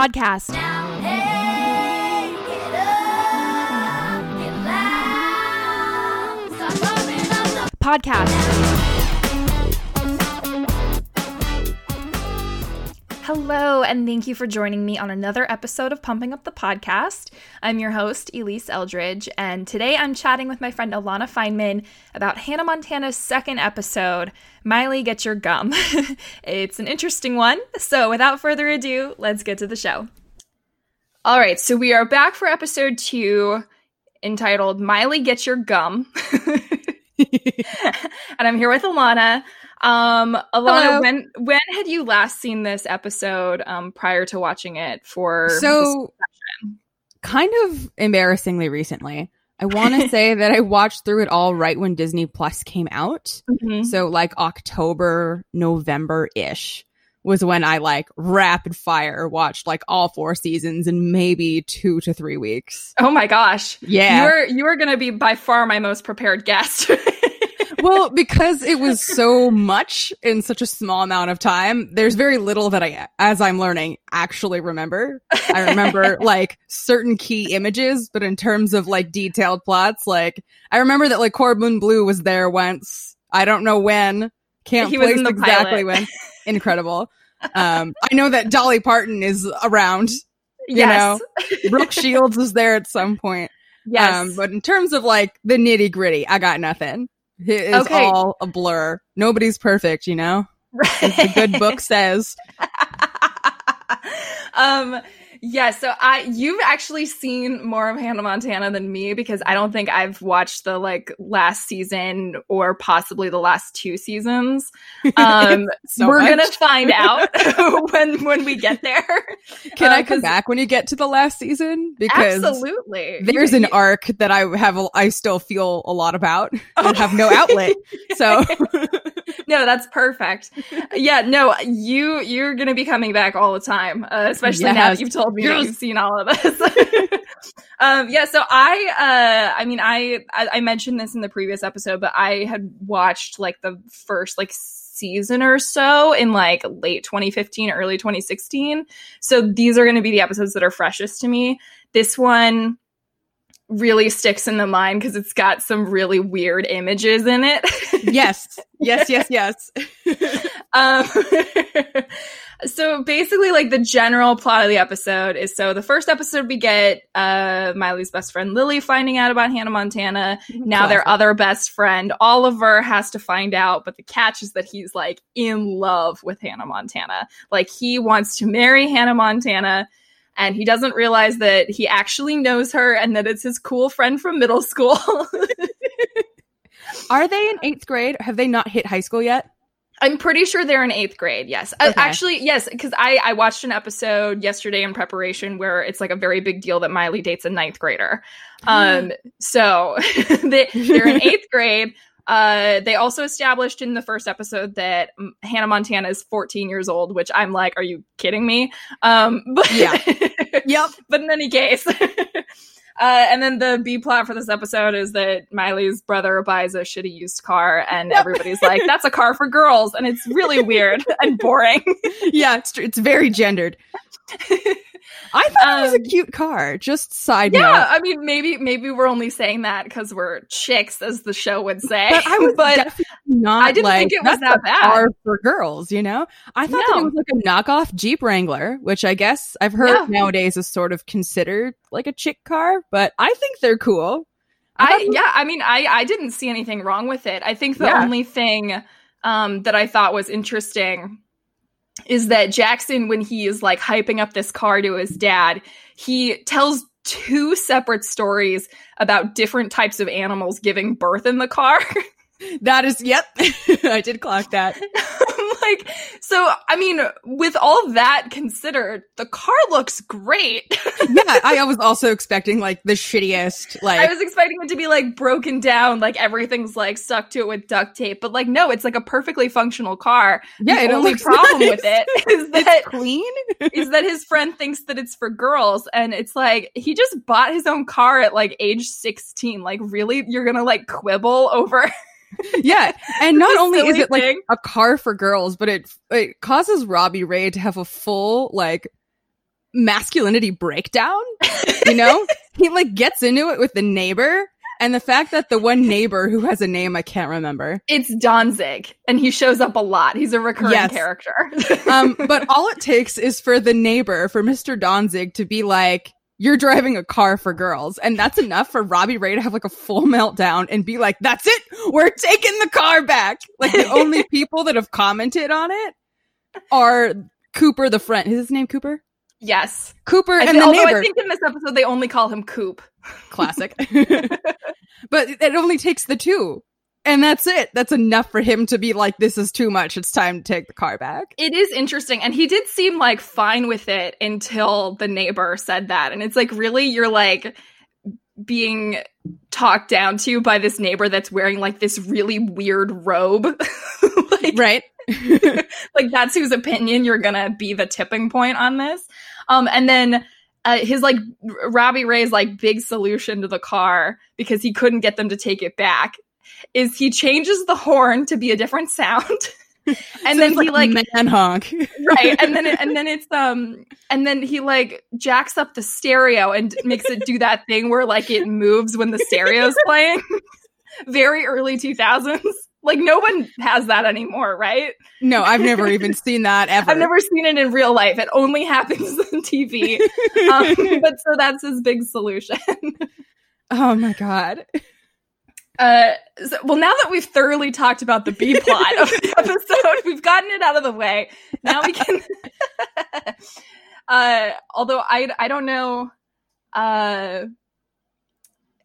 podcast. Podcast. Hello, and thank you for joining me on another episode of Pumping Up the Podcast. I'm your host, Elise Eldridge, and today I'm chatting with my friend Alana Fineman about Hannah Montana's second episode, Miley Get Your Gum. it's an interesting one, so without further ado, let's get to the show. All right, so we are back for episode two entitled Miley Get Your Gum. and I'm here with Alana. Um, Alana, Hello. when when had you last seen this episode um, prior to watching it for So, kind of embarrassingly recently. I want to say that I watched through it all right when Disney Plus came out. Mhm. So, like October, November ish was when I like rapid fire watched like all four seasons in maybe two to three weeks. Oh my gosh. Yeah. You're you are gonna be by far my most prepared guest. well, because it was so much in such a small amount of time, there's very little that I, as I'm learning, actually remember. I remember like certain key images, but in terms of like detailed plots, like I remember that like Corbin Bleu was there once. I don't know when. Can't He place exactly pilot. when. Incredible. Um, I know that Dolly Parton is around. You yes. know, Brooke Shields was there at some point. yes. Um, but in terms of like the nitty gritty, I got nothing. It is Okay. all a blur. Nobody's perfect, you know? As the good book says. um yeah so i you've actually seen more of hannah montana than me because i don't think i've watched the like last season or possibly the last two seasons um So we're much. gonna find out when when we get there Can uh, I come back when you get to the last season? Because absolutely there's an arc that I have, a, I still feel a lot about and have no outlet. So no that's perfect. Yeah no you you're gonna be coming back all the time uh, especially now that you've told me Yes. you've seen all of this. Um yeah so i uh i mean I, I i mentioned this in the previous episode but i had watched like the first like season or so in like late 2015 early 2016 so these are going to be the episodes that are freshest to me. This one really sticks in the mind because it's got some really weird images in it yes, yes, yes, yes. um, so basically, like the general plot of the episode is so the first episode we get uh, Miley's best friend Lily finding out about Hannah Montana. Now their other best friend Oliver has to find out, but the catch is that he's like in love with Hannah Montana. Like he wants to marry Hannah Montana. And he doesn't realize that he actually knows her and that it's his cool friend from middle school. Are they in eighth grade? Have they not hit high school yet? I'm pretty sure they're in eighth grade. Yes, Uh, actually, yes, because I I watched an episode yesterday in preparation where it's like a very big deal that Miley dates a ninth grader. Um, so they, they're in eighth grade. Uh, they also established in the first episode that Hannah Montana is 14 years old, which I'm like, are you kidding me? Um, but Yeah. Yep. but in any case. Uh, and then the B plot for this episode is that Miley's brother buys a shitty used car, and everybody's like, "That's a car for girls," and it's really weird and boring. Yeah, it's tr- it's very gendered. I thought it was a Um, cute car. Just side Yeah, note. I mean, maybe maybe we're only saying that because we're chicks, as the show would say. But I was but not. I didn't like, think it was that bad." Car for girls, you know. I thought that it was like a knockoff Jeep Wrangler, which I guess I've heard Yeah. nowadays is sort of considered like a chick car. But I think they're cool. I thought- yeah, I mean, I I didn't see anything wrong with it. I think the Yeah. only thing um that I thought was interesting is that Jackson, when he is like hyping up this car to his dad, he tells two separate stories about different types of animals giving birth in the car. That is, yep. I did clock that. Like, so I mean, with all that considered, the car looks great. yeah, I was also expecting like the shittiest, like I was expecting it to be like broken down, like everything's like stuck to it with duct tape, but like no, it's like a perfectly functional car. yeah. the it only problem nice. with it is It's that clean. is that his friend thinks that it's for girls, and it's like he just bought his own car at like age sixteen. Like, really, you're gonna like quibble over? Yeah, and not only is it like thing. a car for girls, but it it causes Robbie Ray to have a full like masculinity breakdown. You know, he like gets into it with the neighbor. And the fact that the one neighbor who has a name I can't remember. It's Dontzig, and he shows up a lot. He's a recurring Yes. character. Um, but all it takes is for the neighbor, for Mr. Dontzig to be like, you're driving a car for girls. And that's enough for Robbie Ray to have like a full meltdown and be like, that's it. We're taking the car back. Like the only people that have commented on it are Cooper, the friend. Is his name Cooper? yes. Cooper and the although neighbor. I think in this episode they only call him Coop. Classic. but it only takes the two. And that's it. That's enough for him to be like, this is too much. It's time to take the car back. It is interesting. And he did seem like fine with it until the neighbor said that. And it's like, really? You're like being talked down to by this neighbor that's wearing like this really weird robe. like, Right? like that's whose opinion you're gonna be the tipping point on this. Um, and then uh, his like Robbie Ray's like big solution to the car because he couldn't get them to take it back is he changes the horn to be a different sound. and So then it's he like man honk. right and then it, and then it's um and then he like jacks up the stereo and makes it do that thing where like it moves when the stereo's playing very early 2000s like no one has that anymore right No, I've never even seen that ever. i've never seen it in real life it only happens on tv um, but so that's his big solution oh my god. Uh, so, well, now that we've thoroughly talked about the B plot of the episode, we've gotten it out of the way. Now we can. uh, although I I don't know. Uh,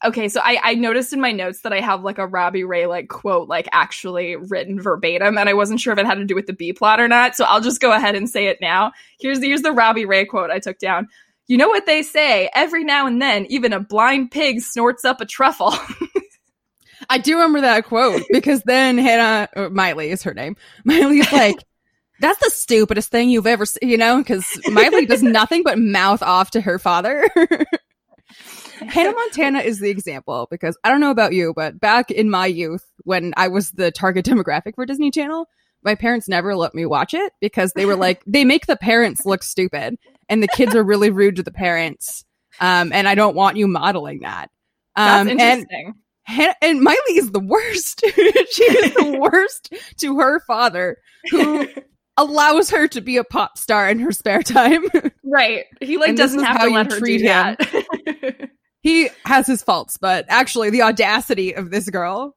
okay, so I I noticed in my notes that I have like a Robbie Ray like quote like actually written verbatim, and I wasn't sure if it had to do with the B plot or not. So I'll just go ahead and say it now. Here's here's the Robbie Ray quote I took down. You know what they say? Every now and then, even a blind pig snorts up a truffle. I do remember that quote because then Hannah, or Miley is her name. Miley's like, that's the stupidest thing you've ever seen, you know, because Miley does nothing but mouth off to her father. Hannah Montana is the example because I don't know about you, but back in my youth, when I was the target demographic for Disney Channel, my parents never let me watch it because they were like, they make the parents look stupid and the kids are really rude to the parents. Um, and I don't want you modeling that. That's Um, and interesting. And Miley is the worst. she is the worst to her father, who allows her to be a pop star in her spare time. right. He like And doesn't have to let her treat do him. that. he has his faults, but actually, the audacity of this girl,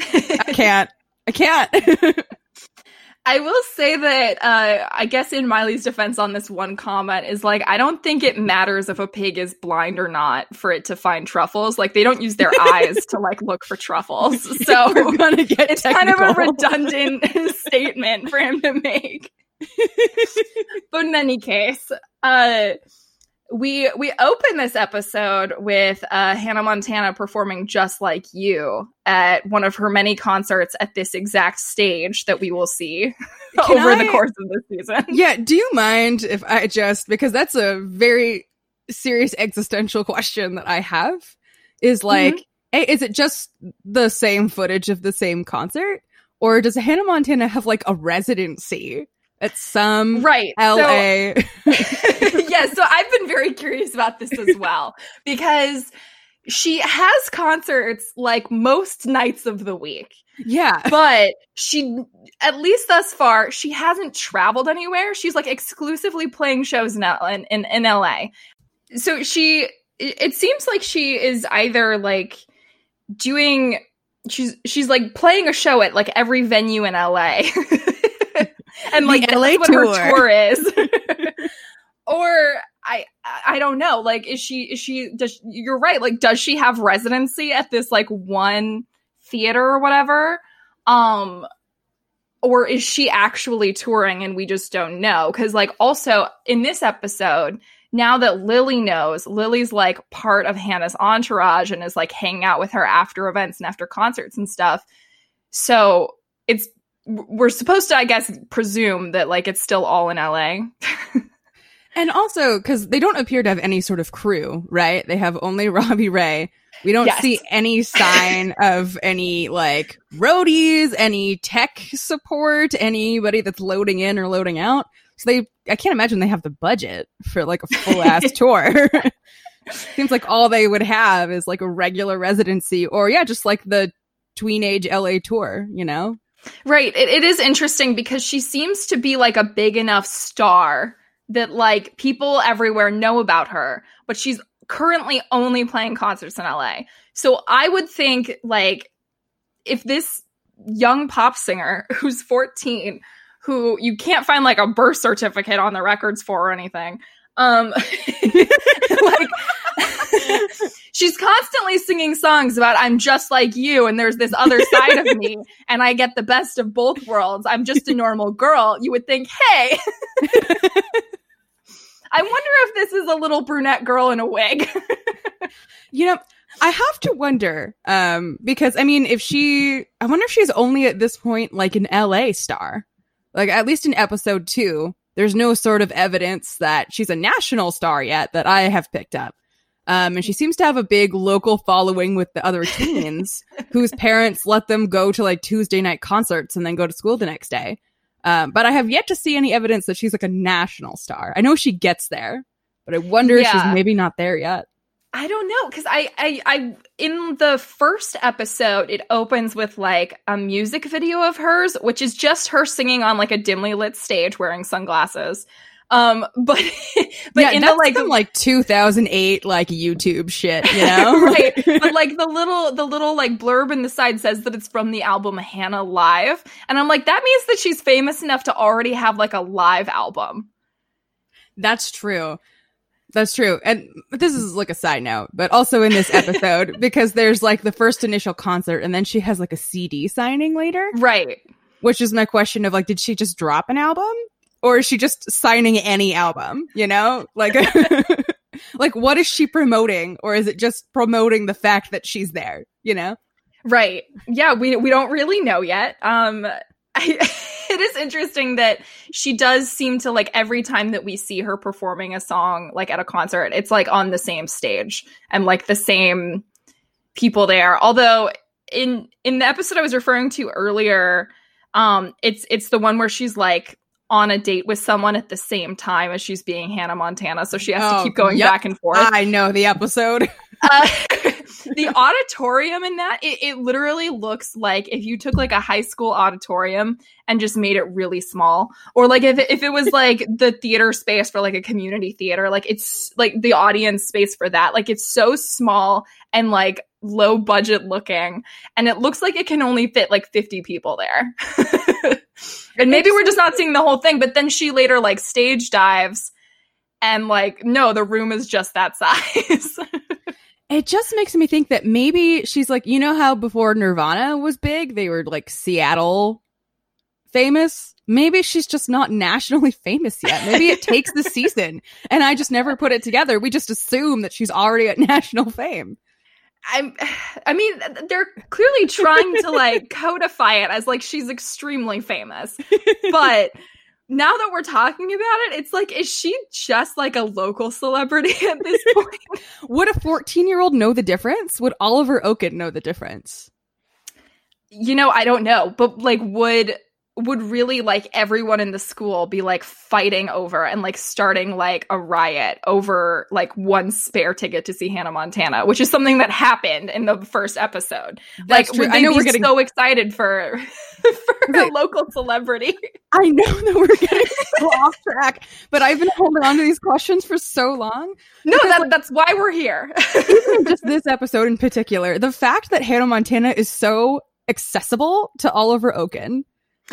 I can't. I can't. I will say that uh I guess in Miley's defense on this one comment is like I don't think it matters if a pig is blind or not for it to find truffles. Like they don't use their eyes to like look for truffles. So We're gonna get it's kind of a redundant statement for him to make. but in any case, uh we we open this episode with uh, Hannah Montana performing "Just Like You" at one of her many concerts at this exact stage that we will see Can over the course of this season. Yeah, do you mind if I just because that's a very serious existential question that I have is like hey, is it just the same footage of the same concert or does Hannah Montana have like a residency at some Right. So- LA yeah, so I've been very curious about this as well because she has concerts like most nights of the week. Yeah. but she at least thus far she hasn't traveled anywhere she's like exclusively playing shows in, L- in, in, in la so she it it seems like she is either like doing she's she's like playing a show at like every venue in la and like The LA that's what her tour. tour is or I I don't know. Like, is she is she does you're right? Like, does she have residency at this like one theater or whatever? Um, or is she actually touring and we just don't know? Because like also in this episode, now that Lily knows, Lily's like part of Hannah's entourage and is like hanging out with her after events and after concerts and stuff. So it's we're supposed to, I guess, presume that like it's still all in LA. And also, because they don't appear to have any sort of crew, right? They have only Robbie Ray. We don't Yes. see any sign of any like roadies, any tech support, anybody that's loading in or loading out. So they, I can't imagine they have the budget for like a full ass tour. Seems like all they would have is like a regular residency or yeah, just like the tween age LA tour, you know? Right. It, it is interesting because she seems to be like a big enough star that like people everywhere know about her, but she's currently only playing concerts in LA. So I would think like if this young pop singer who's 14 who you can't find like a birth certificate on the records for or anything um like she's constantly singing songs about I'm just like you and there's this other side of me and I get the best of both worlds. I'm just a normal girl. You would think, "Hey, I wonder if this is a little brunette girl in a wig." you know, I have to wonder um because I mean, if she I wonder if she's only at this point like an LA star. Like at least in episode 2, there's no sort of evidence that she's a national star yet that I have picked up. Um, and she seems to have a big local following with the other teens whose parents let them go to like Tuesday night concerts and then go to school the next day. Um, but I have yet to see any evidence that she's like a national star. I know she gets there, but I wonder yeah. if she's maybe not there yet. I don't know because I, I, I, in the first episode, it opens with like a music video of hers, which is just her singing on like a dimly lit stage wearing sunglasses. Um, but but yeah, in the like some, like 2008 like YouTube shit, you know, right? But like the little the little like blurb in the side says that it's from the album Hannah Live, and I'm like that means that she's famous enough to already have like a live album. That's true. That's true. And this is like a side note, but also in this episode, because there's like the first initial concert and then she has like a CD signing later. Right. Which is my question of like, did she just drop an album? Or is she just signing any album? You know? Like like what is she promoting? Or is it just promoting the fact that she's there, you know? Right. Yeah, we we don't really know yet. Um I it is interesting that she does seem to like every time that we see her performing a song like at a concert, it's like on the same stage and like the same people there. Although in in the episode I was referring to earlier, um it's it's the one where she's like on a date with someone at the same time as she's being Hannah Montana, so she has oh, to keep going yep. back and forth. I know the episode. uh, the auditorium in that it, it literally looks like if you took like a high school auditorium and just made it really small or like if if it was like the theater space for like a community theater like it's like the audience space for that like it's so small and like low budget looking and it looks like it can only fit like 50 people there and maybe we're just not seeing the whole thing but then she later like stage dives and like no the room is just that size it just makes me think that maybe she's like, you know how before Nirvana was big, they were like Seattle famous? Maybe she's just not nationally famous yet. Maybe it takes the season and I just never put it together. We just assume that she's already at national fame. I'm I mean they're clearly trying to like codify it as like she's extremely famous. But now that we're talking about it, it's like, is she just like a local celebrity at this point? Would a 14 year old know the difference? Would Oliver Oken know the difference? You know, I don't know, but like, would would really like everyone in the school be like fighting over and like starting like a riot over like one spare ticket to see Hannah Montana, which is something that happened in the first episode. That's like, true. would they I know be we're getting so excited for for a local celebrity? I know that we're getting so off track, but I've been holding on to these questions for so long. No, that, like, that's why we're here. even just this episode in particular, the fact that Hannah Montana is so accessible to Oliver Oken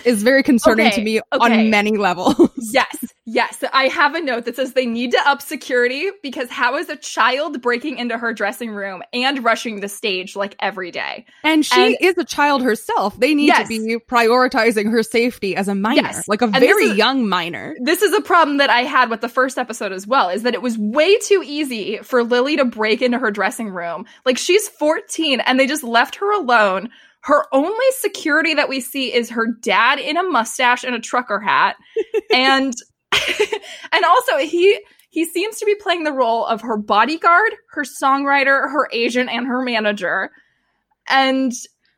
is very concerning okay, to me okay. on many levels. yes, yes. I have a note that says they need to up security because how is a child breaking into her dressing room and rushing the stage like every day? And she and, is a child herself. They need yes. to be prioritizing her safety as a minor, yes. like a and very is, young minor. This is a problem that I had with the first episode as well, is that it was way too easy for Lily to break into her dressing room. Like she's 14 and they just left her alone her only security that we see is her dad in a mustache and a trucker hat. and and also he he seems to be playing the role of her bodyguard, her songwriter, her agent, and her manager. And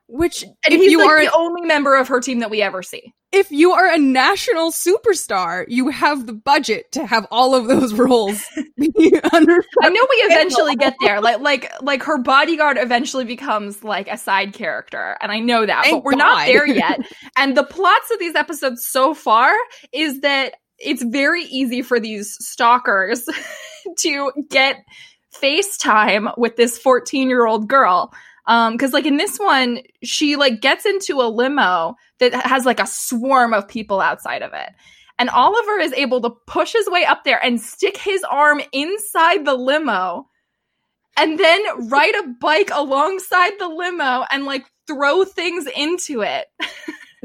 which and he's you like are the only member of her team that we ever see. If you are a national superstar, you have the budget to have all of those roles. I know we eventually get there. Like like like her bodyguard eventually becomes like a side character, and I know that, Thank but we're God. not there yet. and the plots of these episodes so far is that it's very easy for these stalkers to get FaceTime with this 14 year old girl. Um, cause like in this one, she like gets into a limo that has like a swarm of people outside of it. And Oliver is able to push his way up there and stick his arm inside the limo and then ride a bike alongside the limo and like throw things into it.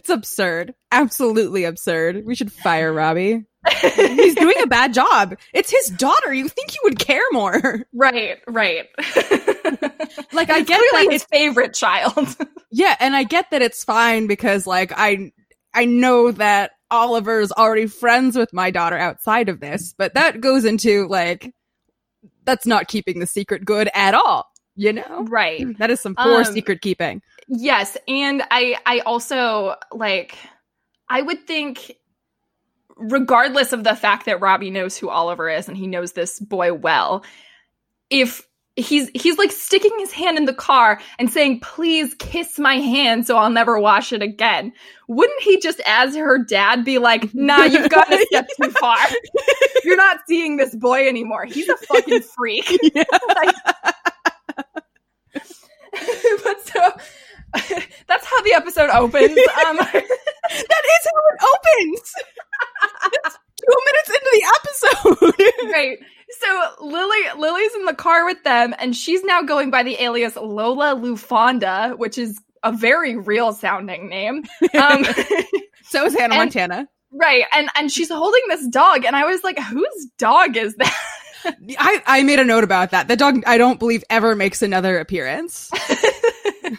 It's absurd. Absolutely absurd. We should fire Robbie. He's doing a bad job. It's his daughter. You think he would care more. right, right. Like I get that his favorite child. Yeah, and I get that it's fine because like I I know that Oliver's already friends with my daughter outside of this, but that goes into like that's not keeping the secret good at all, you know? right. That is some poor Um, secret keeping. Yes, and I I also like I would think regardless of the fact that Robbie knows who Oliver is and he knows this boy well, if he's he's like sticking his hand in the car and saying please kiss my hand so I'll never wash it again. Wouldn't he just as her dad be like, "Nah, you've gone a step too far. You're not seeing this boy anymore. He's a fucking freak." Like- but so that's how the episode opens. Um, That is how it opens. Two minutes into the episode. right. So Lily Lily's in the car with them, and she's now going by the alias Lola LaFonda, which is a very real sounding name. Um, so is Hannah And- Montana. right, and and she's holding this dog, and I was like, whose dog is that? I, I made a note about that. The dog, I don't believe, ever makes another appearance.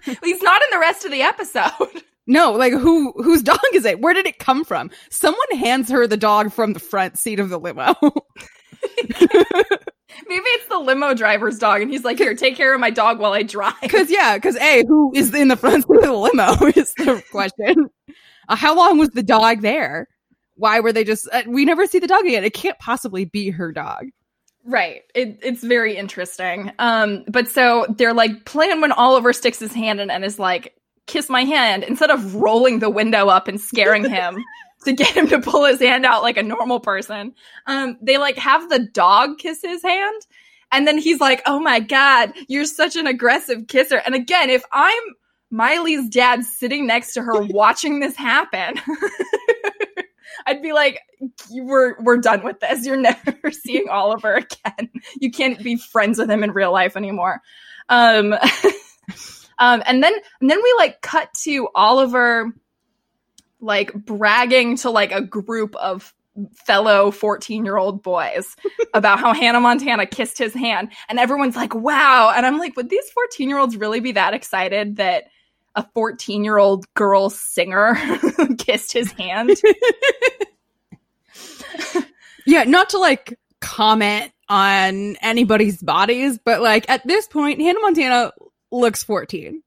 He's not in the rest of the episode. No, like who whose dog is it? Where did it come from? Someone hands her the dog from the front seat of the limo. Maybe it's the limo driver's dog, and he's like, "Here, take care of my dog while I drive." Cause yeah, cause A, who is in the front seat of the limo is the question. Uh, how long was the dog there? Why were they just, uh, we never see the dog again. It can't possibly be her dog. Right. It, it's very interesting. Um, but so they're like playing when Oliver sticks his hand in and is like, kiss my hand, instead of rolling the window up and scaring him to get him to pull his hand out like a normal person. Um, they like have the dog kiss his hand. And then he's like, oh my God, you're such an aggressive kisser. And again, if I'm Miley's dad sitting next to her watching this happen, I'd be like, we're we're done with this. You're never seeing Oliver again. You can't be friends with him in real life anymore. Um, um, and then and then we like cut to Oliver like bragging to like a group of fellow 14 year old boys about how Hannah Montana kissed his hand. And everyone's like, wow. And I'm like, would these 14 year olds really be that excited that a 14 year old girl singer kissed his hand? Yeah, not to like comment on anybody's bodies, but like at this point, Hannah Montana looks 14.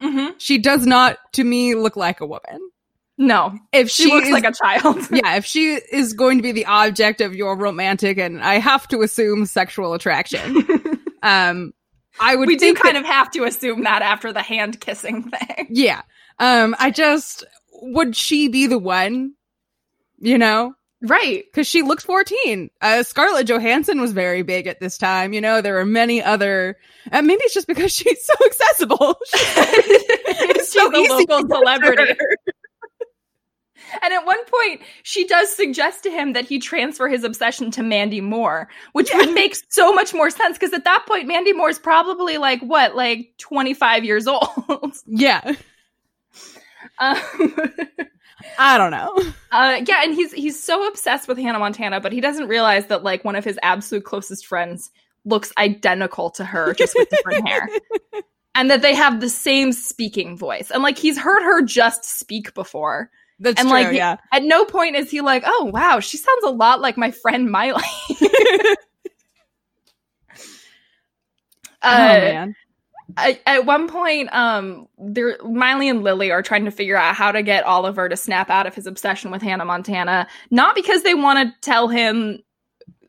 hmm She does not, to me, look like a woman. No, If she, she, looks is- like a child. yeah, if she is going to be the object of your romantic and I have to assume sexual attraction, um, I would we do kind that- of have to assume that after the hand kissing thing. yeah. Um, I just would she be the one? You know, Right. because she looks 14. Uh, Scarlett Johansson was very big at this time. You know, there are many other, and maybe it's just because she's so accessible. She's so a local celebrity. And at one point, she does suggest to him that he transfer his obsession to Mandy Moore, which would make so much more sense because at that point, Mandy Moore is probably like, what, like 25 years old? Yeah, um, I don't know. uh, yeah, and he's he's so obsessed with Hannah Montana, but he doesn't realize that like one of his absolute closest friends looks identical to her, just with different hair. And that they have the same speaking voice. And like he's heard her just speak before. That's And, true. like, yeah. At no point is he like, oh wow, she sounds a lot like my friend Miley. oh uh, man. at, at one point, um, there Miley and Lily are trying to figure out how to get Oliver to snap out of his obsession with Hannah Montana, not because they want to tell him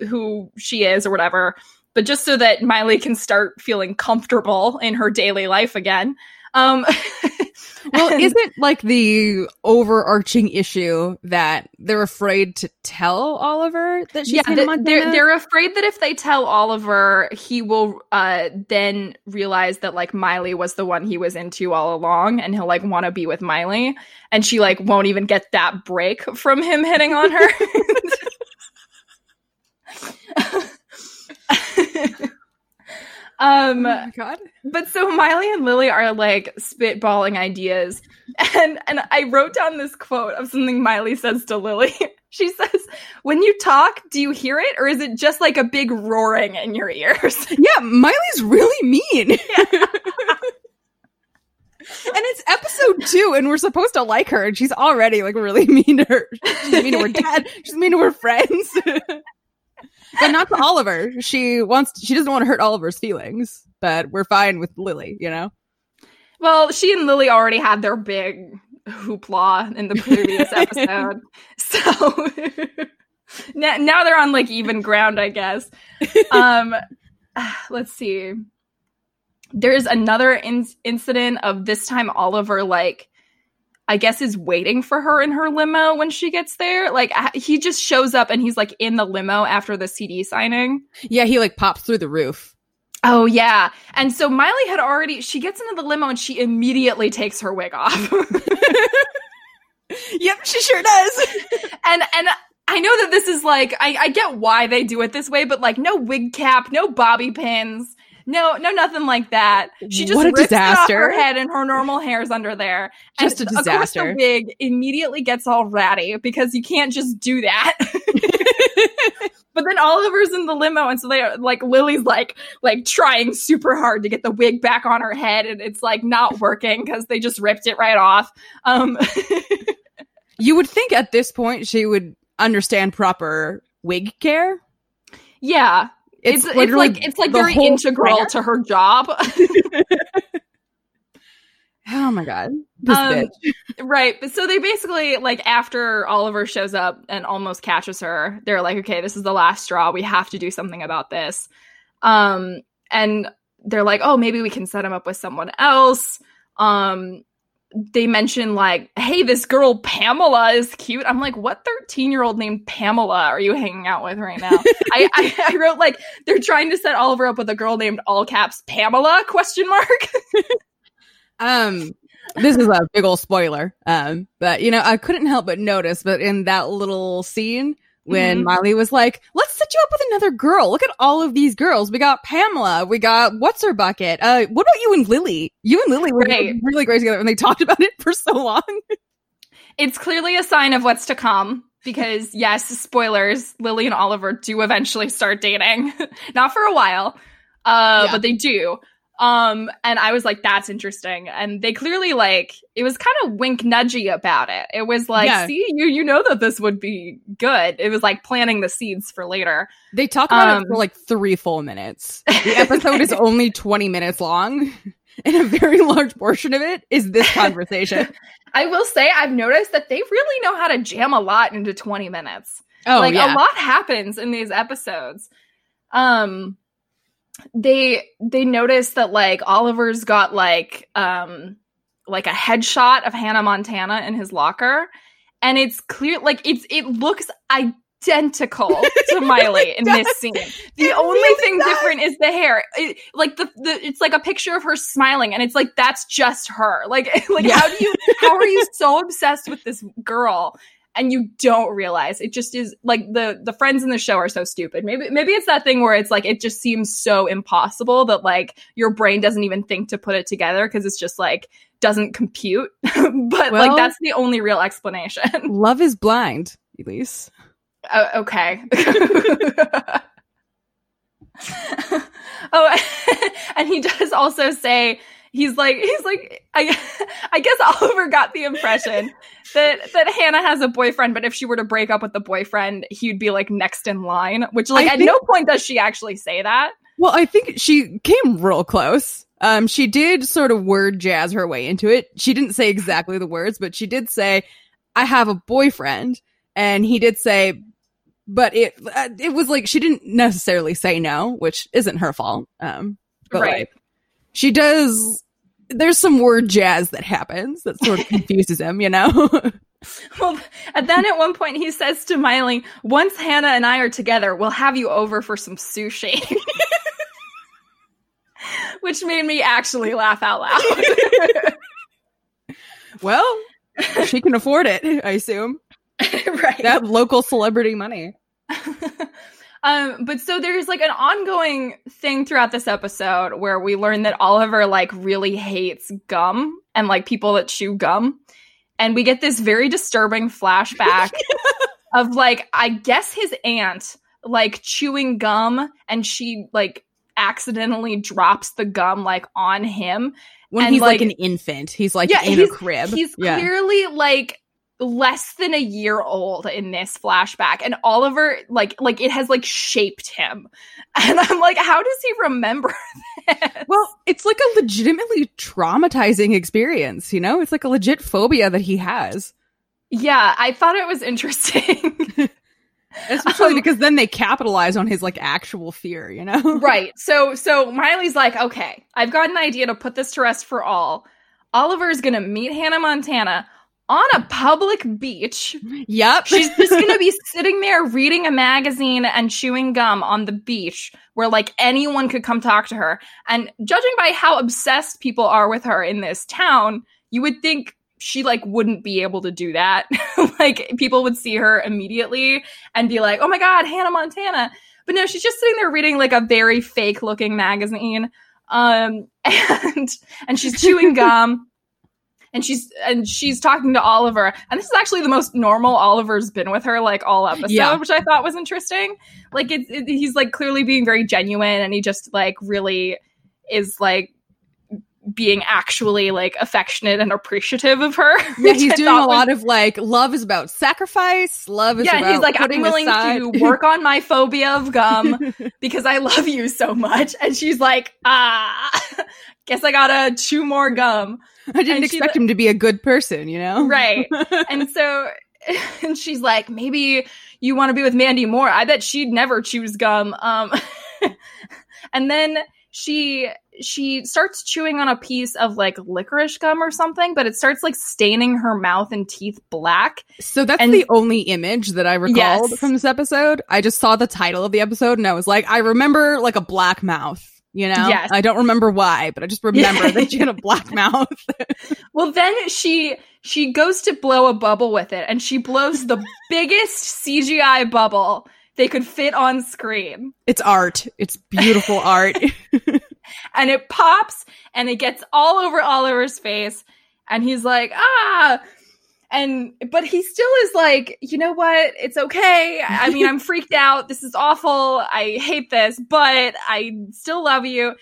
who she is or whatever, but just so that Miley can start feeling comfortable in her daily life again. Um, well, isn't like the overarching issue that they're afraid to tell Oliver that she's yeah, Hannah Montana? they're they're afraid that if they tell Oliver, he will uh then realize that like Miley was the one he was into all along, and he'll like want to be with Miley, and she like won't even get that break from him hitting on her. um oh my god. but so Miley and Lily are like spitballing ideas. And and I wrote down this quote of something Miley says to Lily. She says, "When you talk, do you hear it or is it just like a big roaring in your ears?" Yeah, Miley's really mean. and it's episode two, and we're supposed to like her, and she's already like really mean to her. She's mean to her dad. She's mean to her friends. But not to Oliver. She wants. She doesn't want to hurt Oliver's feelings. But we're fine with Lily. You know. Well, she and Lily already had their big hoopla in the previous episode. so now, now they're on like even ground, I guess. Um let's see. There's another in- incident of this time Oliver like I guess is waiting for her in her limo when she gets there. Like he just shows up and he's like in the limo after the CD signing. Yeah, he like pops through the roof. Oh yeah. And so Miley had already she gets into the limo and she immediately takes her wig off. Yep, she sure does. and and I know that this is like I, I get why they do it this way, but like no wig cap, no bobby pins, no no nothing like that. She just What a rips it off disaster. her head and her normal hair's under there. And Just a Of course, disaster. the wig immediately gets all ratty because you can't just do that. but then Oliver's in the limo, and so they are like Lily's like like trying super hard to get the wig back on her head, and it's like not working because they just ripped it right off. Um, You would think at this point she would understand proper wig care. yeah, it's it's, literally like it's like very integral to her job. Oh my god, this Um, bitch. right. But so they basically like after Oliver shows up and almost catches her, they're like, okay, this is the last straw. We have to do something about this. Um, and they're like, oh, maybe we can set him up with someone else. Um, they mention like, hey, this girl Pamela is cute. I'm like, what 13 year old named Pamela are you hanging out with right now? I, I, I wrote like they're trying to set Oliver up with a girl named all caps Pamela question mark. Um, this is a big old spoiler. Um, but you know, I couldn't help but notice, but in that little scene when Mhm. Miley was like, "Let's set you up with another girl. Look at all of these girls. We got Pamela. We got what's her bucket. Uh, what about you and Lily? You and Lily were Right. really great together, and they talked about it for so long. it's clearly a sign of what's to come because yes spoilers lily and oliver do eventually start dating not for a while uh Yeah. but they do um and i was like that's interesting. And they clearly like it was kind of wink nudgy about it. It was like Yeah. see you you know that this would be good. It was like planting the seeds for later. They talk about Um, it for like three full minutes. The episode is only twenty minutes long, and a very large portion of it is this conversation. i will say i've noticed that they really know how to jam a lot into 20 minutes. Oh like yeah, a lot happens in these episodes. Um they they notice that like oliver's got like um like a headshot of hannah montana in his locker. And it's clear like it's it looks identical to miley in this scene. The It only really thing does. different is the hair. It, like the, the it's like a picture of her smiling and it's like that's just her. Like like Yeah. how do you how are you so obsessed with this girl and you don't realize it just is like the the friends in the show are so stupid maybe maybe it's that thing where it's like it just seems so impossible that like your brain doesn't even think to put it together because it's just like doesn't compute but Well- like that's the only real explanation love is blind, Elise. Oh, okay. oh, and he does also say he's like he's like I I guess Oliver got the impression that that Hannah has a boyfriend, but if she were to break up with the boyfriend, he'd be like next in line. Which like I at think- no point does she actually say that. Well, I think she came real close. Um, she did sort of word jazz her way into it. She didn't say exactly the words, but she did say, "I have a boyfriend," and he did say, but it uh, it was like she didn't necessarily say no, which isn't her fault. Um, but Right. like, she does. There's some word jazz that happens that sort of confuses him, you know. Well, and then at one point he says to Miley, "Once Hannah and I are together, we'll have you over for some sushi." Which made me actually laugh out loud. well, she can afford it, I assume. right. That local celebrity money. Um, but so there's like an ongoing thing throughout this episode where we learn that Oliver like really hates gum and like people that chew gum. And we get this very disturbing flashback of like, I guess his aunt like chewing gum and she like accidentally drops the gum like on him. When And, he's like, like- an infant, he's like Yeah, in a he's- crib. He's yeah. clearly like less than a year old in this flashback and Oliver like like it has like shaped him. And I'm like how does he remember that? Well, it's like a legitimately traumatizing experience, you know? It's like a legit phobia that he has. yeah, I thought it was interesting. Especially Um, because then they capitalize on his like actual fear, you know? right. So so Miley's like, "Okay, I've got an idea to put this to rest for all. Oliver is going to meet Hannah Montana on a public beach Yep. She's just gonna be sitting there reading a magazine and chewing gum on the beach where like anyone could come talk to her. And judging by how obsessed people are with her in this town, you would think she like wouldn't be able to do that. like people would see her immediately and be like, "Oh my god, Hannah Montana." But no, she's just sitting there reading like a very fake looking magazine. Um and and she's chewing gum and she's and she's talking to Oliver, and this is actually the most normal Oliver's been with her like all episode, Yeah. which I thought was interesting. Like it's it, he's like clearly being very genuine, and he just like really is like being actually like affectionate and appreciative of her. Yeah, he's doing a was- lot of like love is about sacrifice, love is yeah, about he's like, I'm willing aside- to work on my phobia of gum because I love you so much. And she's like, ah, guess I gotta chew more gum. I didn't and expect him to be a good person, you know? Right. and so and she's like maybe you want to be with mandy moore i bet she'd never choose gum um and then she she starts chewing on a piece of like licorice gum or something but it starts like staining her mouth and teeth black So that's And- the only image that I recalled Yes. from this episode. I just saw the title of the episode and I was like, I remember like a black mouth, you know? Yes. I don't remember why, but I just remember that she had a black mouth. well then she she goes to blow a bubble with it and she blows the biggest cgi bubble they could fit on screen it's art. It's beautiful art. and it pops and it gets all over Oliver's face and he's like ah and but he still is like you know what? It's okay. I mean i'm freaked out. This is awful. I hate this but i still love you.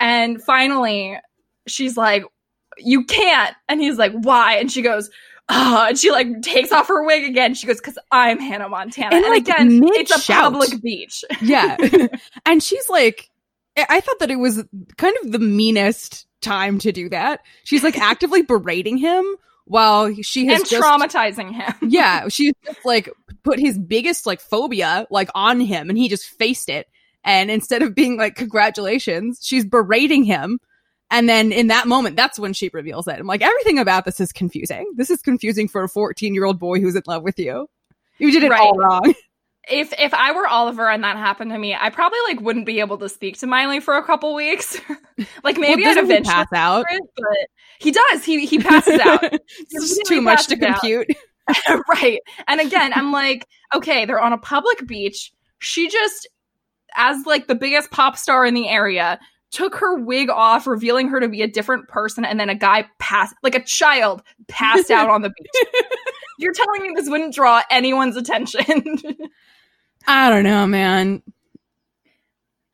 And finally she's like you can't. And he's like why? And she goes oh and she like takes off her wig again. She goes because i'm hannah montana. And, and, like, again it's a mid-shout. public beach. Yeah. and she's like, I thought that it was kind of the meanest time to do that. She's like actively berating him while she has and just traumatizing him yeah, she just like put his biggest like phobia like on him and he just faced it. And instead of being like, congratulations, she's berating him. And then in that moment, that's when she reveals it. I'm like, everything about this is confusing. This is confusing for a 14 year old boy who's in love with you. You did it all Right. wrong. if if I were Oliver and that happened to me, I probably like wouldn't be able to speak to Miley for a couple weeks. like maybe well, I'd eventually, pass out. it, but he does. He he passes out. it's just too much to compute. right. And again, I'm like, okay, they're on a public beach. She just, as like the biggest pop star in the area, took her wig off, revealing her to be a different person, and then a guy passed, like a child, passed out on the beach. You're telling me this wouldn't draw anyone's attention? I don't know, man.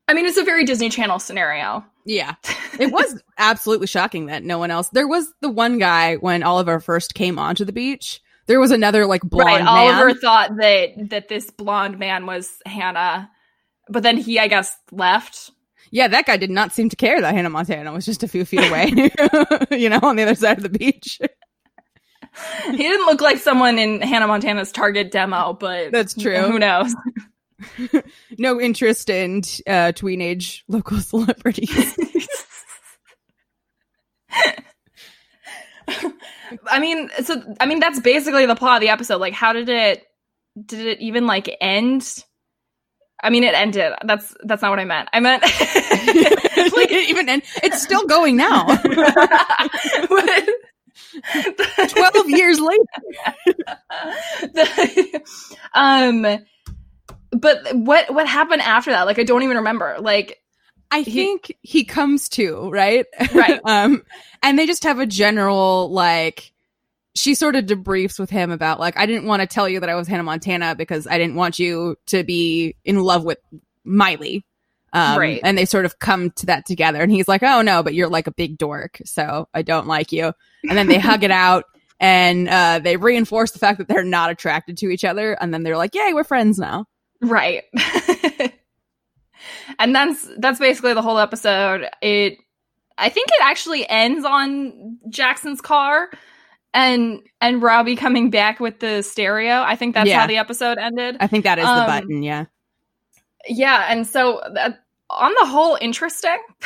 I mean, it's a very Disney Channel scenario. Yeah. It was absolutely shocking that no one else. There was the one guy when Oliver first came onto the beach. There was another like blonde right. man. Oliver thought that that this blonde man was Hannah, but then he, I guess, left. Yeah, that guy did not seem to care that Hannah Montana was just a few feet away, you know, on the other side of the beach. He didn't look like someone in Hannah Montana's Target demo, but That's true. Who knows? no interest in uh, tweenage local celebrities. I mean, so I mean that's basically the plot of the episode. Like, how did it? Did it even like end? I mean, it ended. That's that's not what I meant. I meant like, even and it's still going now. But- Twelve years later. the, um, but what what happened after that? Like, I don't even remember. Like, I He- think he comes to, right? Right. um, and they just have a general, like, she sort of debriefs with him about, like, I didn't want to tell you that I was Hannah Montana because I didn't want you to be in love with Miley. Um, Right. And they sort of come to that together. And he's like, oh, no, but you're like a big dork. So I don't like you. And then they hug it out. And uh, they reinforce the fact that they're not attracted to each other. And then they're like, yay, we're friends now. right. and that's that's basically the whole episode. It, I think it actually ends on Jackson's car. And and Robby coming back with the stereo. I think that's Yeah. how the episode ended. I think that is the Um, button. Yeah. Yeah and so that, on the whole interesting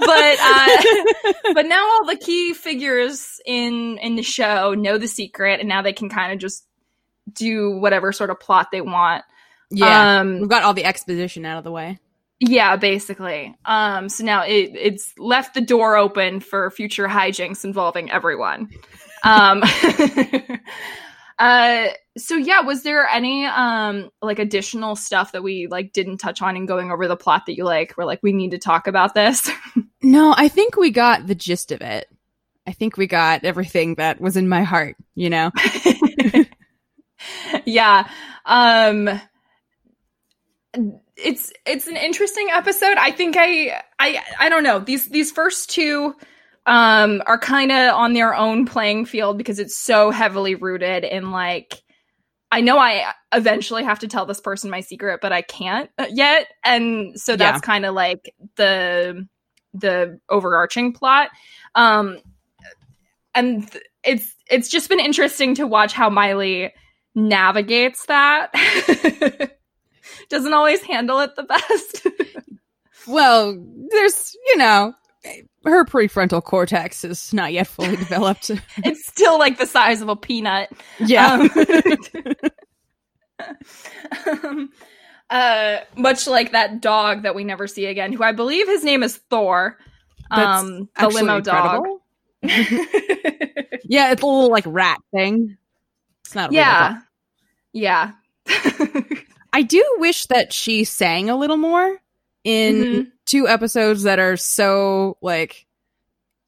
but uh but now all the key figures in in the show know the secret and now they can kind of just do whatever sort of plot they want Yeah. um We've got all the exposition out of the way. yeah basically um so now it it's left the door open for future hijinks involving everyone um uh so yeah was there any um like additional stuff that we like didn't touch on in going over the plot that you like were like we need to talk about this No, I think we got the gist of it. I think we got everything that was in my heart, you know? yeah um it's it's an interesting episode i think i i i don't know these these first two um are kind of on their own playing field because it's so heavily rooted in like i know i eventually have to tell this person my secret but i can't uh, yet. And so that's kind of like the the overarching plot. Um and th- it's it's just been interesting to watch how miley navigates that. Doesn't always handle it the best. Well, there's, you know, her prefrontal cortex is not yet fully developed. it's still like the size of a peanut yeah. Um, um, uh much like that dog that we never see again who i believe his name is thor That's um the limo dog yeah, it's a little like rat thing. It's not a little dog. yeah yeah I do wish that she sang a little more in Mhm. two episodes that are so like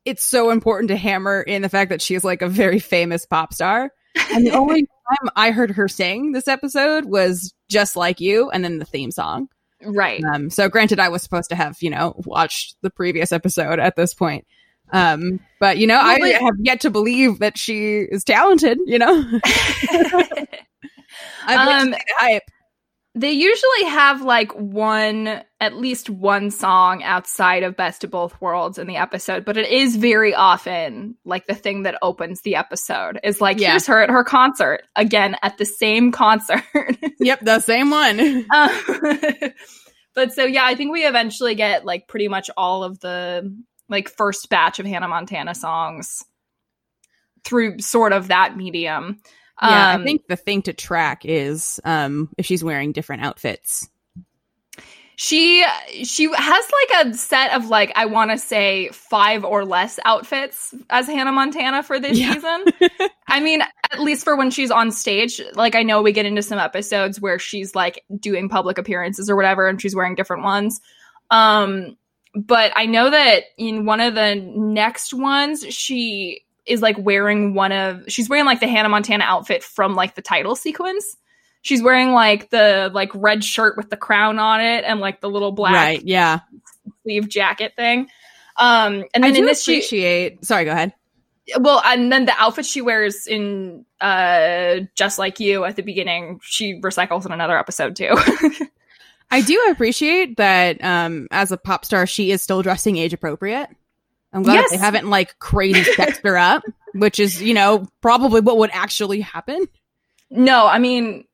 it's so important to hammer in the fact that she's like a very famous pop star. And the only time I heard her sing this episode was just like you and then the theme song. right Um so granted I was supposed to have, you know, watched the previous episode at this point. Um but you know, Well, I but- have yet to believe that she is talented, you know. I've to Um, hype. They usually have like one at least one song outside of best of both worlds in the episode but it is very often like the thing that opens the episode is like Yeah. here's her at her concert again at the same concert Yep, the same one. um, but so yeah i think we eventually get like pretty much all of the like first batch of hannah montana songs through sort of that medium Yeah, Um, I think the thing to track is um if she's wearing different outfits. She she has like a set of like I want to say five or less outfits as Hannah Montana for this Yeah. season. I mean, at least for when she's on stage. Like I know we get into some episodes where she's like doing public appearances or whatever, and she's wearing different ones. Um, but I know that in one of the next ones, she is like wearing one of she's wearing like the Hannah Montana outfit from like the title sequence. She's wearing like the like red shirt with the crown on it and like the little black Right, yeah. sleeve jacket thing. Um, and I then do in this, she, appreciate sorry, go ahead. well, and then the outfit she wears in uh, just like you at the beginning, she recycles in another episode too. I do appreciate that um as a pop star she is still dressing age appropriate. I'm glad Yes. they haven't like crazy sexed her up, which is, you know, probably what would actually happen. No, I mean,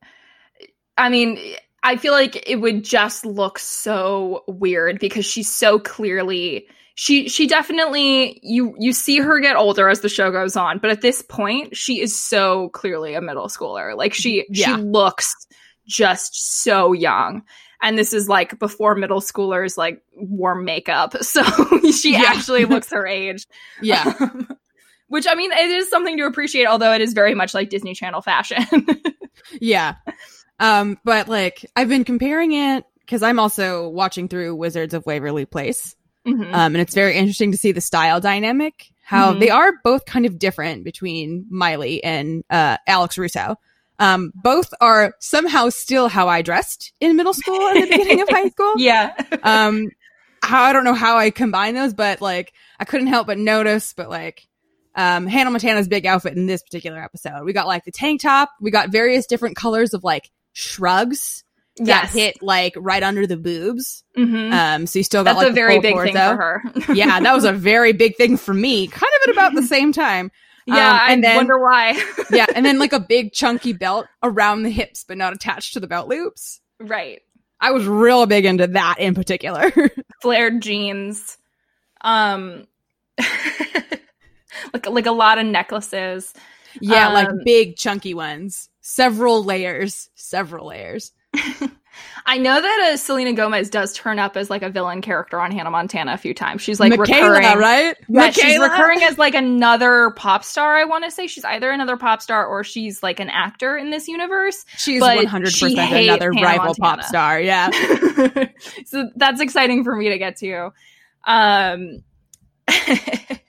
I mean, I feel like it would just look so weird because she's so clearly she she definitely you you see her get older as the show goes on, but at this point she is so clearly a middle schooler. Like she Yeah. she looks just so young. And this is like before middle schoolers like wore makeup. So she Yeah. actually looks her age. Yeah. Which I mean, it is something to appreciate, although it is very much like Disney Channel fashion. Yeah. Um, but like I've been comparing it because I'm also watching through Wizards of Waverly Place. Mhm. Um, and it's very interesting to see the style dynamic, how Mhm. they are both kind of different between Miley and uh, Alex Russo. Um, both are somehow still how I dressed in middle school and the beginning of high school. yeah. Um, how I don't know how I combine those, but like I couldn't help but notice. But like, um, Hannah Montana's big outfit in this particular episode, we got like the tank top, we got various different colors of like shrugs that hit like right under the boobs. Mhm. Um, so you still got That's like a very big thing for her. yeah, that was a very big thing for me, kind of at about the same time. Yeah, Um, I and then- wonder why. Yeah, and then like a big chunky belt around the hips, but not attached to the belt loops. right. I was real big into that in particular. Flared jeans. Um like like a lot of necklaces. yeah, like Um, big chunky ones, several layers, several layers. I know that uh, Selena Gomez does turn up as like a villain character on Hannah Montana a few times. She's like Mikayla, recurring. right? Yeah, she's recurring as like another pop star. I want to say she's either another pop star or she's like an actor in this universe. She's one hundred percent another Hannah rival pop star. Yeah, so that's exciting for me to get to. Um,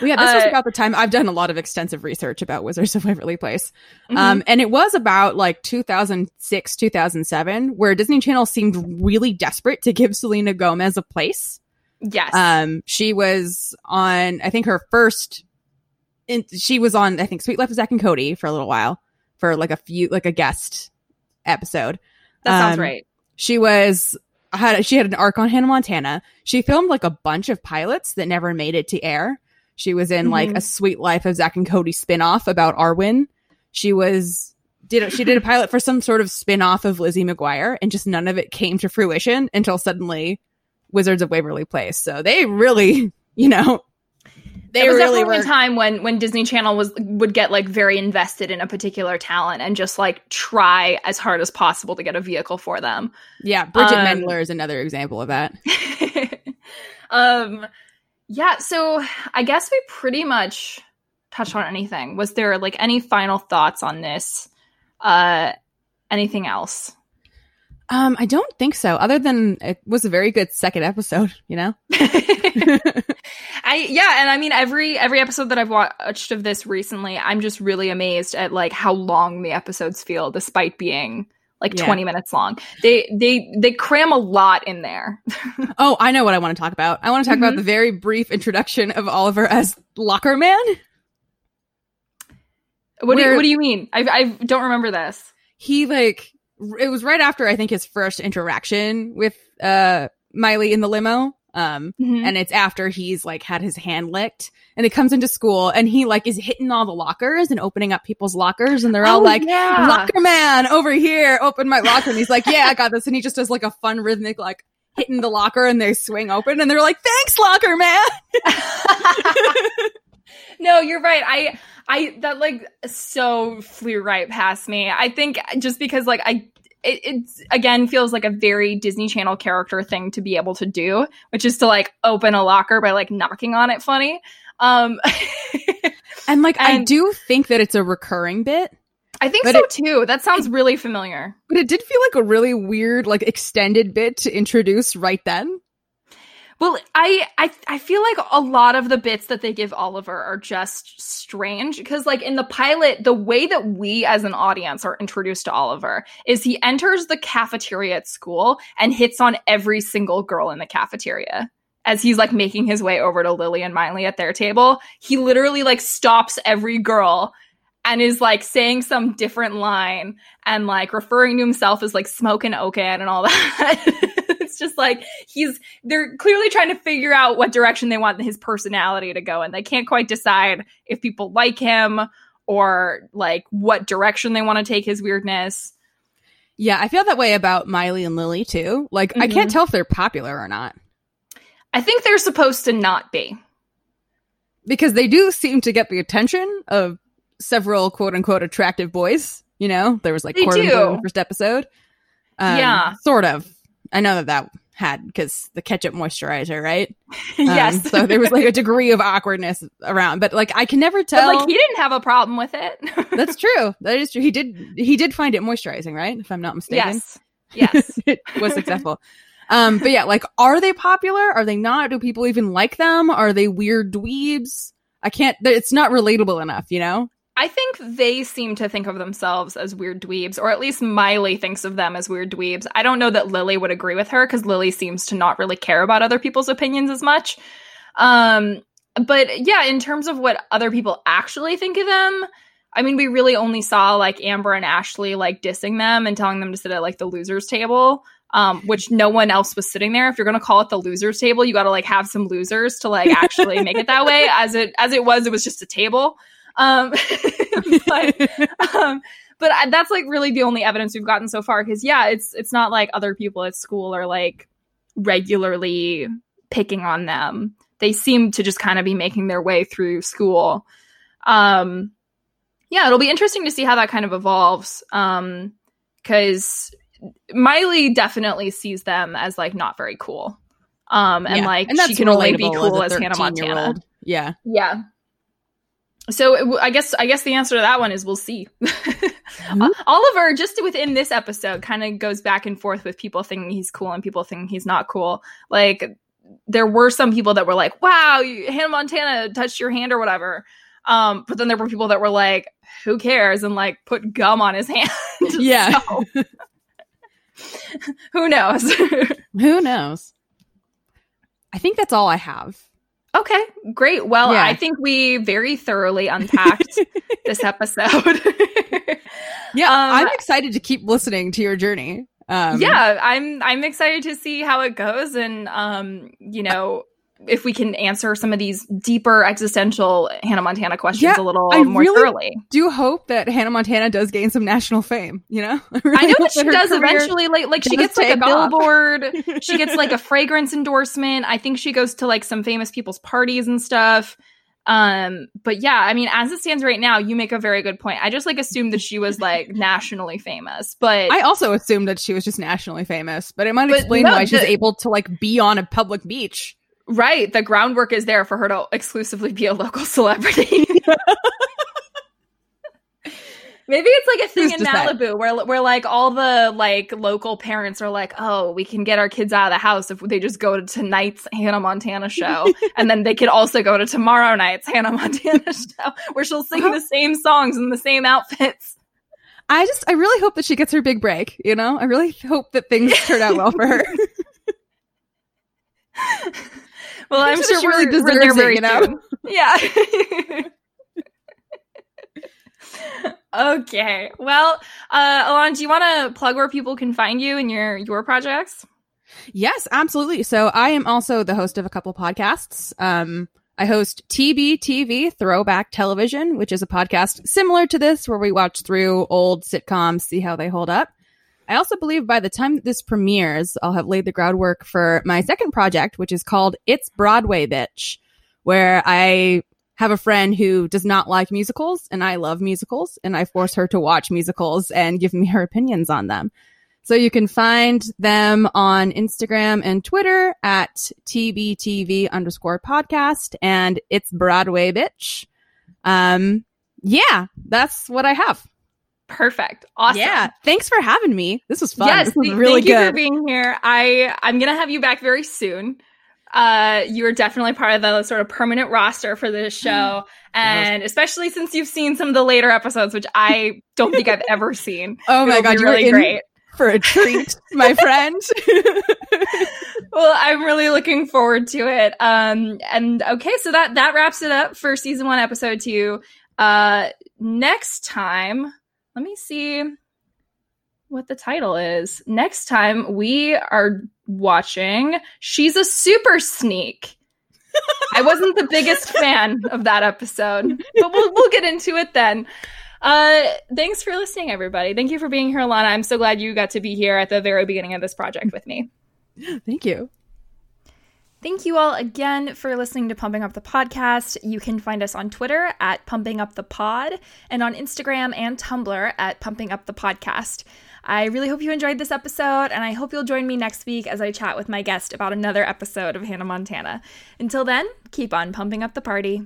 Well, yeah. This was Uh, about the time I've done a lot of extensive research about Wizards of Waverly Place. mhm. Um, and it was about like 2006, 2007, where Disney Channel seemed really desperate to give Selena Gomez a place. yes. Um, she was on, I think her first, in, she was on, I think Suite Life of Zack and Cody for a little while for like a few, like a guest episode. that sounds um, right. She was, had, she had an arc on Hannah Montana. She filmed like a bunch of pilots that never made it to air. She was in like Mhm. a Suite Life of Zack and Cody spinoff about Arwin. She was did a, she did a pilot for some sort of spin-off of Lizzie McGuire and just none of it came to fruition until suddenly Wizards of Waverly Place. So they really, you know, they There was really definitely were a time when when Disney Channel was would get like very invested in a particular talent and just like try as hard as possible to get a vehicle for them. Yeah, Bridget Um, Mendler is another example of that. um yeah, so I guess we pretty much touched on anything. Was there like any final thoughts on this? Uh anything else? Um, I don't think so. Other than it was a very good second episode, you know. I yeah, and I mean every every episode that I've watched of this recently, I'm just really amazed at like how long the episodes feel despite being like Yeah. 20 minutes long. They they they cram a lot in there. Oh, I know what I want to talk about. I want to talk about Mhm. the very brief introduction of Oliver as Locker Man. What do you, what do you mean? I I don't remember this. He like it was right after I think his first interaction with uh Miley in the limo. Um Mhm. and it's after he's like had his hand licked and he comes into school and he like is hitting all the lockers and opening up people's lockers and they're all Oh, like yeah. locker man over here open my locker and he's like yeah i got this and he just does like a fun rhythmic like hitting the locker and they swing open and they're like thanks locker man no, you're right. I I that like so flew right past me. I think just because like I it it's again feels like a very Disney Channel character thing to be able to do, which is to like open a locker by like knocking on it funny. Um and like i do think that it's a recurring bit I think so it- too. That sounds really familiar. but it did feel like a really weird like extended bit to introduce right then Well, I, I I feel like a lot of the bits that they give Oliver are just strange because like in the pilot, the way that we as an audience are introduced to Oliver is he enters the cafeteria at school and hits on every single girl in the cafeteria. As he's like making his way over to Lily and Miley at their table, he literally like stops every girl and is like saying some different line and like referring to himself as like smoking Oken and all that. it's just like he's they're clearly trying to figure out what direction they want his personality to go and they can't quite decide if people like him or like what direction they want to take his weirdness. Yeah, I feel that way about Miley and Lily too. Like mm-hmm. I can't tell if they're popular or not. I think they're supposed to not be. Because they do seem to get the attention of several quote unquote attractive boys. You know, there was like they Corbin in the first episode. Um, yeah, sort of. I know that that had because the ketchup moisturizer, right? yes. Um, so there was like a degree of awkwardness around, but like I can never tell. But, like he didn't have a problem with it. That's true. That is true. He did. He did find it moisturizing, right? If I'm not mistaken. Yes. Yes. it was successful. Um, but yeah, like, are they popular? Are they not? Do people even like them? Are they weird dweebs? I can't. It's not relatable enough, you know. I think they seem to think of themselves as weird dweebs, or at least Miley thinks of them as weird dweebs. I don't know that Lily would agree with her because Lily seems to not really care about other people's opinions as much. Um, but yeah, in terms of what other people actually think of them, I mean, we really only saw like Amber and Ashley like dissing them and telling them to sit at like the losers table. Um, which no one else was sitting there. If you're gonna call it the losers table, you got to like have some losers to like actually make it that way. As it as it was, it was just a table. Um, but, um, but that's like really the only evidence we've gotten so far. Because yeah, it's it's not like other people at school are like regularly picking on them. They seem to just kind of be making their way through school. Um, yeah, it'll be interesting to see how that kind of evolves. Um, because Miley definitely sees them as like not very cool. Um, and yeah. like and she can only be cool as, as Hannah Montana. Yeah, yeah so I guess I guess the answer to that one is we'll see. mm-hmm. Oliver just within this episode kind of goes back and forth with people thinking he's cool and people thinking he's not cool. Like there were some people that were like, "Wow, Hannah Montana touched your hand or whatever," um, but then there were people that were like, "Who cares?" and like put gum on his hand. Yeah. who knows? who knows? I think that's all I have. Okay, great. Well, yeah. I think we very thoroughly unpacked this episode. yeah, um, I'm excited to keep listening to your journey. Um, yeah, I'm I'm excited to see how it goes, and um, you know, if we can answer some of these deeper existential Hannah Montana questions yeah, a little I more really thoroughly. Do hope that Hannah Montana does gain some national fame. You know, I, really I know that she does eventually. Like, like she gets like a billboard. she gets like a fragrance endorsement. I think she goes to like some famous people's parties and stuff. Um, but yeah, I mean, as it stands right now, you make a very good point. I just like assumed that she was like nationally famous, but I also assumed that she was just nationally famous. But it might explain no, why the- she's able to like be on a public beach. Right. The groundwork is there for her to exclusively be a local celebrity. Maybe it's like a thing Who's in Malibu where where like all the like local parents are like, "Oh, we can get our kids out of the house if they just go to tonight's Hannah Montana show." and then they could also go to tomorrow night's Hannah Montana show where she'll sing uh-huh. the same songs in the same outfits. I just I really hope that she gets her big break, you know? I really hope that things turn out well for her. Well, I'm sure she really deserves it, you know. Yeah. okay. Well, uh, Alon, do you want to plug where people can find you and your your projects? Yes, absolutely. So I am also the host of a couple podcasts. Um, I host TBTV Throwback Television, which is a podcast similar to this, where we watch through old sitcoms, see how they hold up. I also believe by the time this premieres, I'll have laid the groundwork for my second project, which is called It's Broadway Bitch, where I have a friend who does not like musicals and I love musicals and I force her to watch musicals and give me her opinions on them. So you can find them on Instagram and Twitter at TBTV underscore podcast and it's Broadway bitch. Um, yeah, that's what I have. Perfect. Awesome. Yeah. Thanks for having me. This was fun. Yes, this was really thank good. you for being here. I I'm gonna have you back very soon. Uh, you are definitely part of the sort of permanent roster for this show, and especially since you've seen some of the later episodes, which I don't think I've ever seen. Oh my god, you're really great for a treat, my friend. well, I'm really looking forward to it. Um, and okay, so that that wraps it up for season one, episode two. Uh, next time, let me see what the title is. Next time, we are watching She's a Super Sneak. I wasn't the biggest fan of that episode, but we'll, we'll get into it then. Uh, thanks for listening, everybody. Thank you for being here, Alana. I'm so glad you got to be here at the very beginning of this project with me. Thank you. Thank you all again for listening to Pumping Up the Podcast. You can find us on Twitter at Pumping Up the Pod and on Instagram and Tumblr at Pumping Up the Podcast. I really hope you enjoyed this episode, and I hope you'll join me next week as I chat with my guest about another episode of Hannah Montana. Until then, keep on pumping up the party.